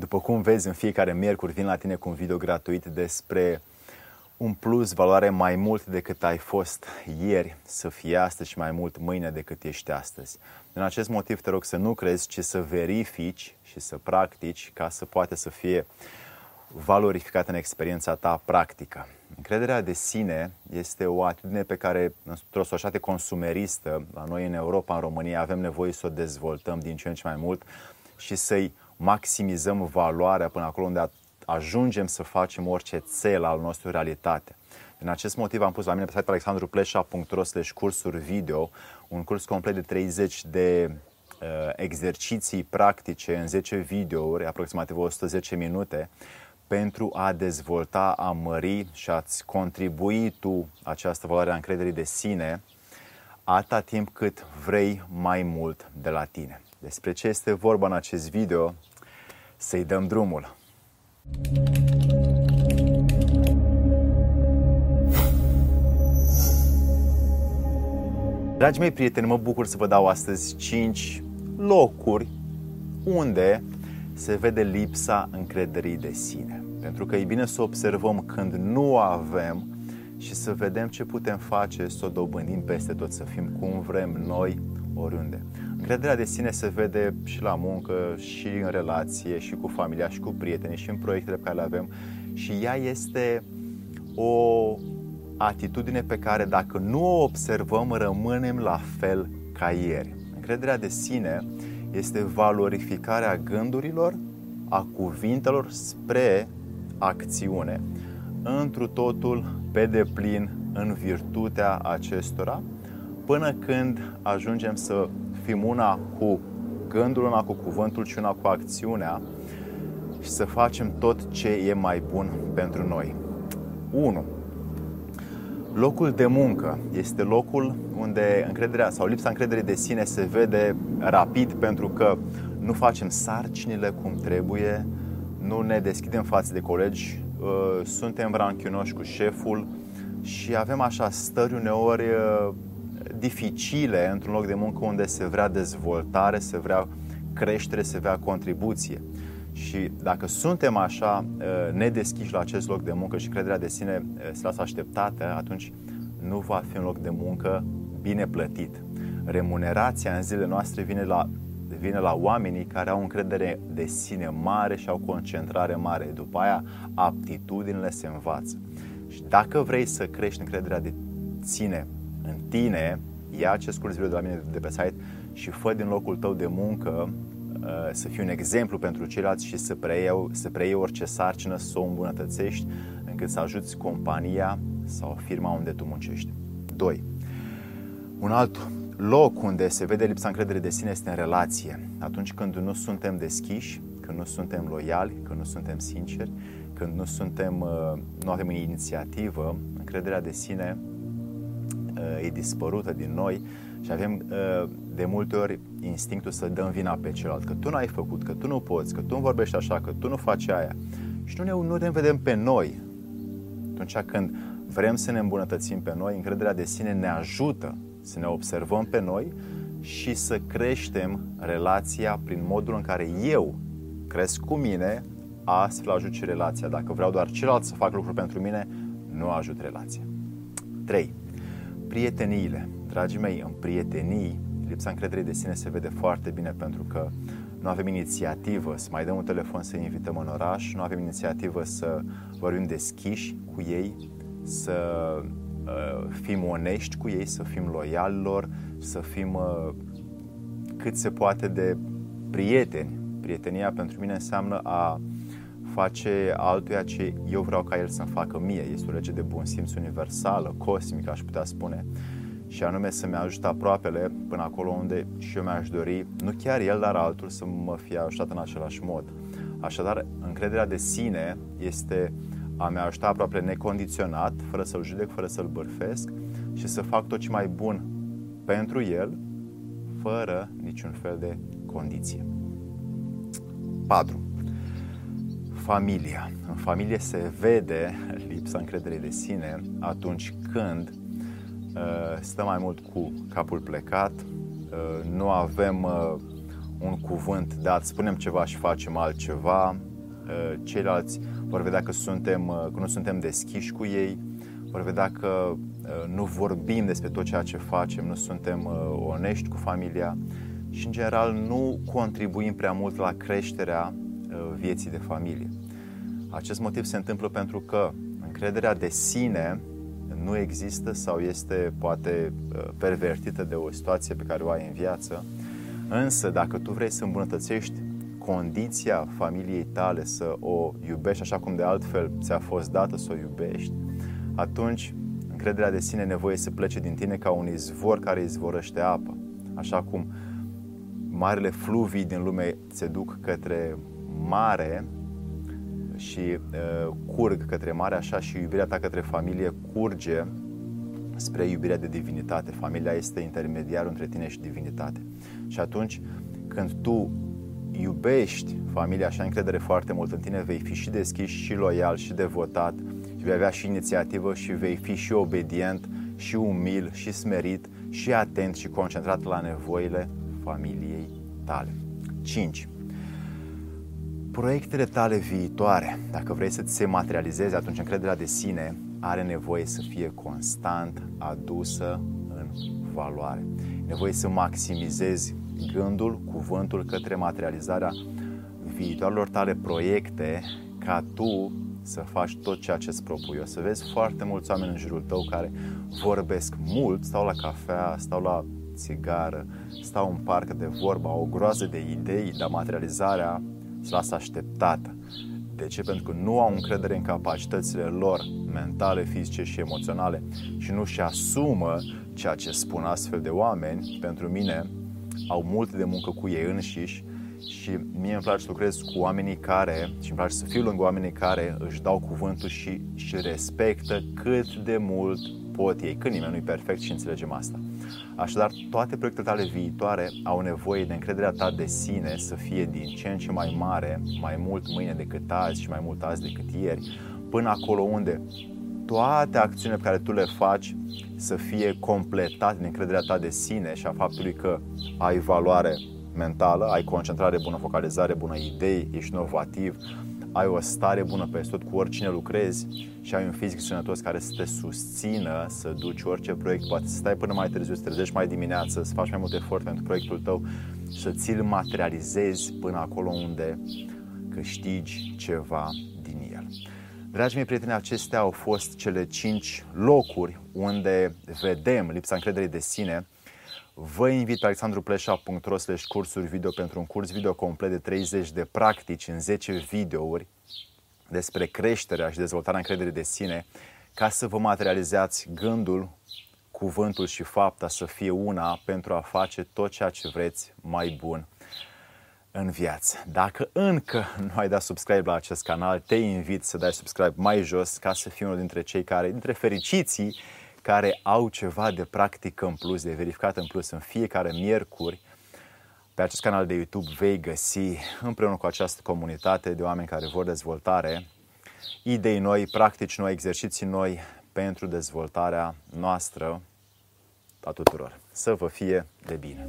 După cum vezi, în fiecare miercuri vin la tine cu un video gratuit despre un plus, valoare mai mult decât ai fost ieri, să fie astăzi și mai mult mâine decât ești astăzi. Din acest motiv te rog să nu crezi, ci să verifici și să practici ca să poate să fie valorificată în experiența ta practică. Încrederea de sine este o atitudine pe care, într-o societate consumeristă, la noi în Europa, în România, avem nevoie să o dezvoltăm din ce în ce mai mult și să-i maximizăm valoarea până acolo unde ajungem să facem orice țel al nostru realitate. Din acest motiv am pus la mine pe site alexandrupleșa.ro cursuri video, un curs complet de 30 de uh, exerciții practice în 10 videouri, aproximativ 110 minute, pentru a dezvolta, a mări și a-ți contribui tu această valoare a încrederii de sine atâta timp cât vrei mai mult de la tine. Despre ce este vorba în acest video, să-i dăm drumul. Dragii mei prieteni, mă bucur să vă dau astăzi 5 locuri unde se vede lipsa încrederii de sine. Pentru că e bine să observăm când nu avem și să vedem ce putem face să o dobândim peste tot, să fim cum vrem noi, oriunde. Încrederea de sine se vede și la muncă, și în relație, și cu familia, și cu prietenii, și în proiectele pe care le avem. Și ea este o atitudine pe care dacă nu o observăm, rămânem la fel ca ieri. Încrederea de sine este valorificarea gândurilor, a cuvintelor spre acțiune, întru totul pe deplin în virtutea acestora, până când ajungem să fim una cu gândul, una cu cuvântul și una cu acțiunea și să facem tot ce e mai bun pentru noi. 1. Locul de muncă este locul unde încrederea sau lipsa încrederii de sine se vede rapid pentru că nu facem sarcinile cum trebuie, nu ne deschidem față de colegi, uh, suntem ranchinoși cu șeful și avem așa stări uneori uh, dificile într-un loc de muncă unde se vrea dezvoltare, se vrea creștere, se vrea contribuție. Și dacă suntem așa uh, nedeschiși la acest loc de muncă și crederea de sine se lasă așteptată, atunci nu va fi un loc de muncă bine plătit. Remunerația în zilele noastre vine la, vine la oamenii care au încredere de sine mare și au concentrare mare. După aia, aptitudinile se învață. Și dacă vrei să crești încrederea de sine în tine, ia acest curs video de la mine de pe site și fă din locul tău de muncă uh, să fii un exemplu pentru ceilalți și să preiei, să preiei orice sarcină, să o îmbunătățești încât să ajuți compania sau firma unde tu muncești. 2. Un alt loc unde se vede lipsa încrederii de sine este în relație. Atunci când nu suntem deschiși, când nu suntem loiali, când nu suntem sinceri, când nu suntem, uh, nu avem inițiativă, încrederea de sine uh, e dispărută din noi și avem uh, de multe ori instinctul să dăm vina pe celălalt, că tu nu ai făcut, că tu nu poți, că tu nu vorbești așa, că tu nu faci aia. Și nu ne, nu ne vedem pe noi. Atunci când vrem să ne îmbunătățim pe noi, încrederea de sine ne ajută să ne observăm pe noi și să creștem relația prin modul în care eu cresc cu mine, astfel ajut și relația. Dacă vreau doar celălalt să fac lucruri pentru mine, nu ajut relația. 3. Prieteniile. Dragii mei, în prietenii, lipsa încrederii de sine se vede foarte bine pentru că nu avem inițiativă să mai dăm un telefon să invităm în oraș, nu avem inițiativă să vorbim deschiși cu ei, să uh, fim onești cu ei, să fim loiali lor, să fim uh, cât se poate de prieteni. Prietenia pentru mine înseamnă a face altuia ce eu vreau ca el să-mi facă mie. Este o lege de bun simț universală, cosmică, aș putea spune. Și anume să-mi ajute aproapele până acolo unde și eu mi-aș dori, nu chiar el, dar altul, să mă fie ajutat în același mod. Așadar, încrederea de sine este a mi ajuta aproape necondiționat, fără să-l judec, fără să-l bârfesc și să fac tot ce mai bun pentru el, fără niciun fel de condiție. 4. Familia. În familie se vede lipsa încrederii de sine atunci când uh, stă mai mult cu capul plecat, uh, nu avem uh, un cuvânt dat, spunem ceva și facem altceva, uh, ceilalți vor vedea că, suntem, uh, că nu suntem deschiși cu ei, vor vedea că uh, nu vorbim despre tot ceea ce facem, nu suntem onești cu familia și, în general, nu contribuim prea mult la creșterea vieții de familie. Acest motiv se întâmplă pentru că încrederea de sine nu există sau este poate pervertită de o situație pe care o ai în viață Însă, dacă tu vrei să îmbunătățești condiția familiei tale, să o iubești așa cum de altfel ți-a fost dată să o iubești, atunci încrederea de sine nevoie să plece din tine ca un izvor care izvorăște apă. Așa cum marile fluvii din lume se duc către mare și uh, curg către mare, așa și iubirea ta către familie curge spre iubirea de divinitate. Familia este intermediarul între tine și divinitate. Și atunci, când tu iubești familia și ai încredere foarte mult în tine, vei fi și deschis, și loial, și devotat, și vei avea și inițiativă și vei fi și obedient, și umil, și smerit, și atent și concentrat la nevoile familiei tale. 5. Proiectele tale viitoare, dacă vrei să ți se materializeze, atunci încrederea de sine are nevoie să fie constant adusă în valoare. Nevoie să maximizezi gândul, cuvântul către materializarea viitoarelor tale proiecte ca tu să faci tot ceea ce îți propui. O să vezi foarte mulți oameni în jurul tău care vorbesc mult, stau la cafea, stau la țigară, stau în parc de vorba, au o groază de idei, dar materializarea se lasă așteptată. De ce? Pentru că nu au încredere în capacitățile lor mentale, fizice și emoționale și nu și asumă ceea ce spun astfel de oameni. Pentru mine au mult de muncă cu ei înșiși și mie îmi place să lucrez cu oamenii care, și îmi place să fiu lângă oamenii care își dau cuvântul și și respectă cât de mult pot ei, că nimeni nu e perfect și înțelegem asta. Așadar, toate proiectele tale viitoare au nevoie de încrederea ta de sine să fie din ce în ce mai mare, mai mult mâine decât azi și mai mult azi decât ieri, până acolo unde toate acțiunile pe care tu le faci să fie completate din încrederea ta de sine și a faptului că ai valoare mentală, ai concentrare bună, focalizare bună, idei, ești inovativ, ai o stare bună peste tot cu oricine lucrezi și ai un fizic sănătos care să te susțină să duci orice proiect, poate să stai până mai târziu, să te trezești mai dimineață, să faci mai mult efort pentru proiectul tău și să ți-l materializezi până acolo unde câștigi ceva din el. Dragii mei prieteni, acestea au fost cele cinci locuri unde vedem lipsa încrederii de sine Vă invit pe alexandrupleșa.ro cursuri video pentru un curs video complet de 30 de practici în 10 videouri despre creșterea și dezvoltarea încrederii de sine ca să vă materializați gândul, cuvântul și fapta să fie una pentru a face tot ceea ce vreți mai bun în viață. Dacă încă nu ai dat subscribe la acest canal, te invit să dai subscribe mai jos ca să fii unul dintre cei care, dintre fericiții care au ceva de practică în plus, de verificat în plus în fiecare miercuri. Pe acest canal de YouTube vei găsi, împreună cu această comunitate de oameni care vor dezvoltare, idei noi, practici noi, exerciții noi pentru dezvoltarea noastră a tuturor. Să vă fie de bine!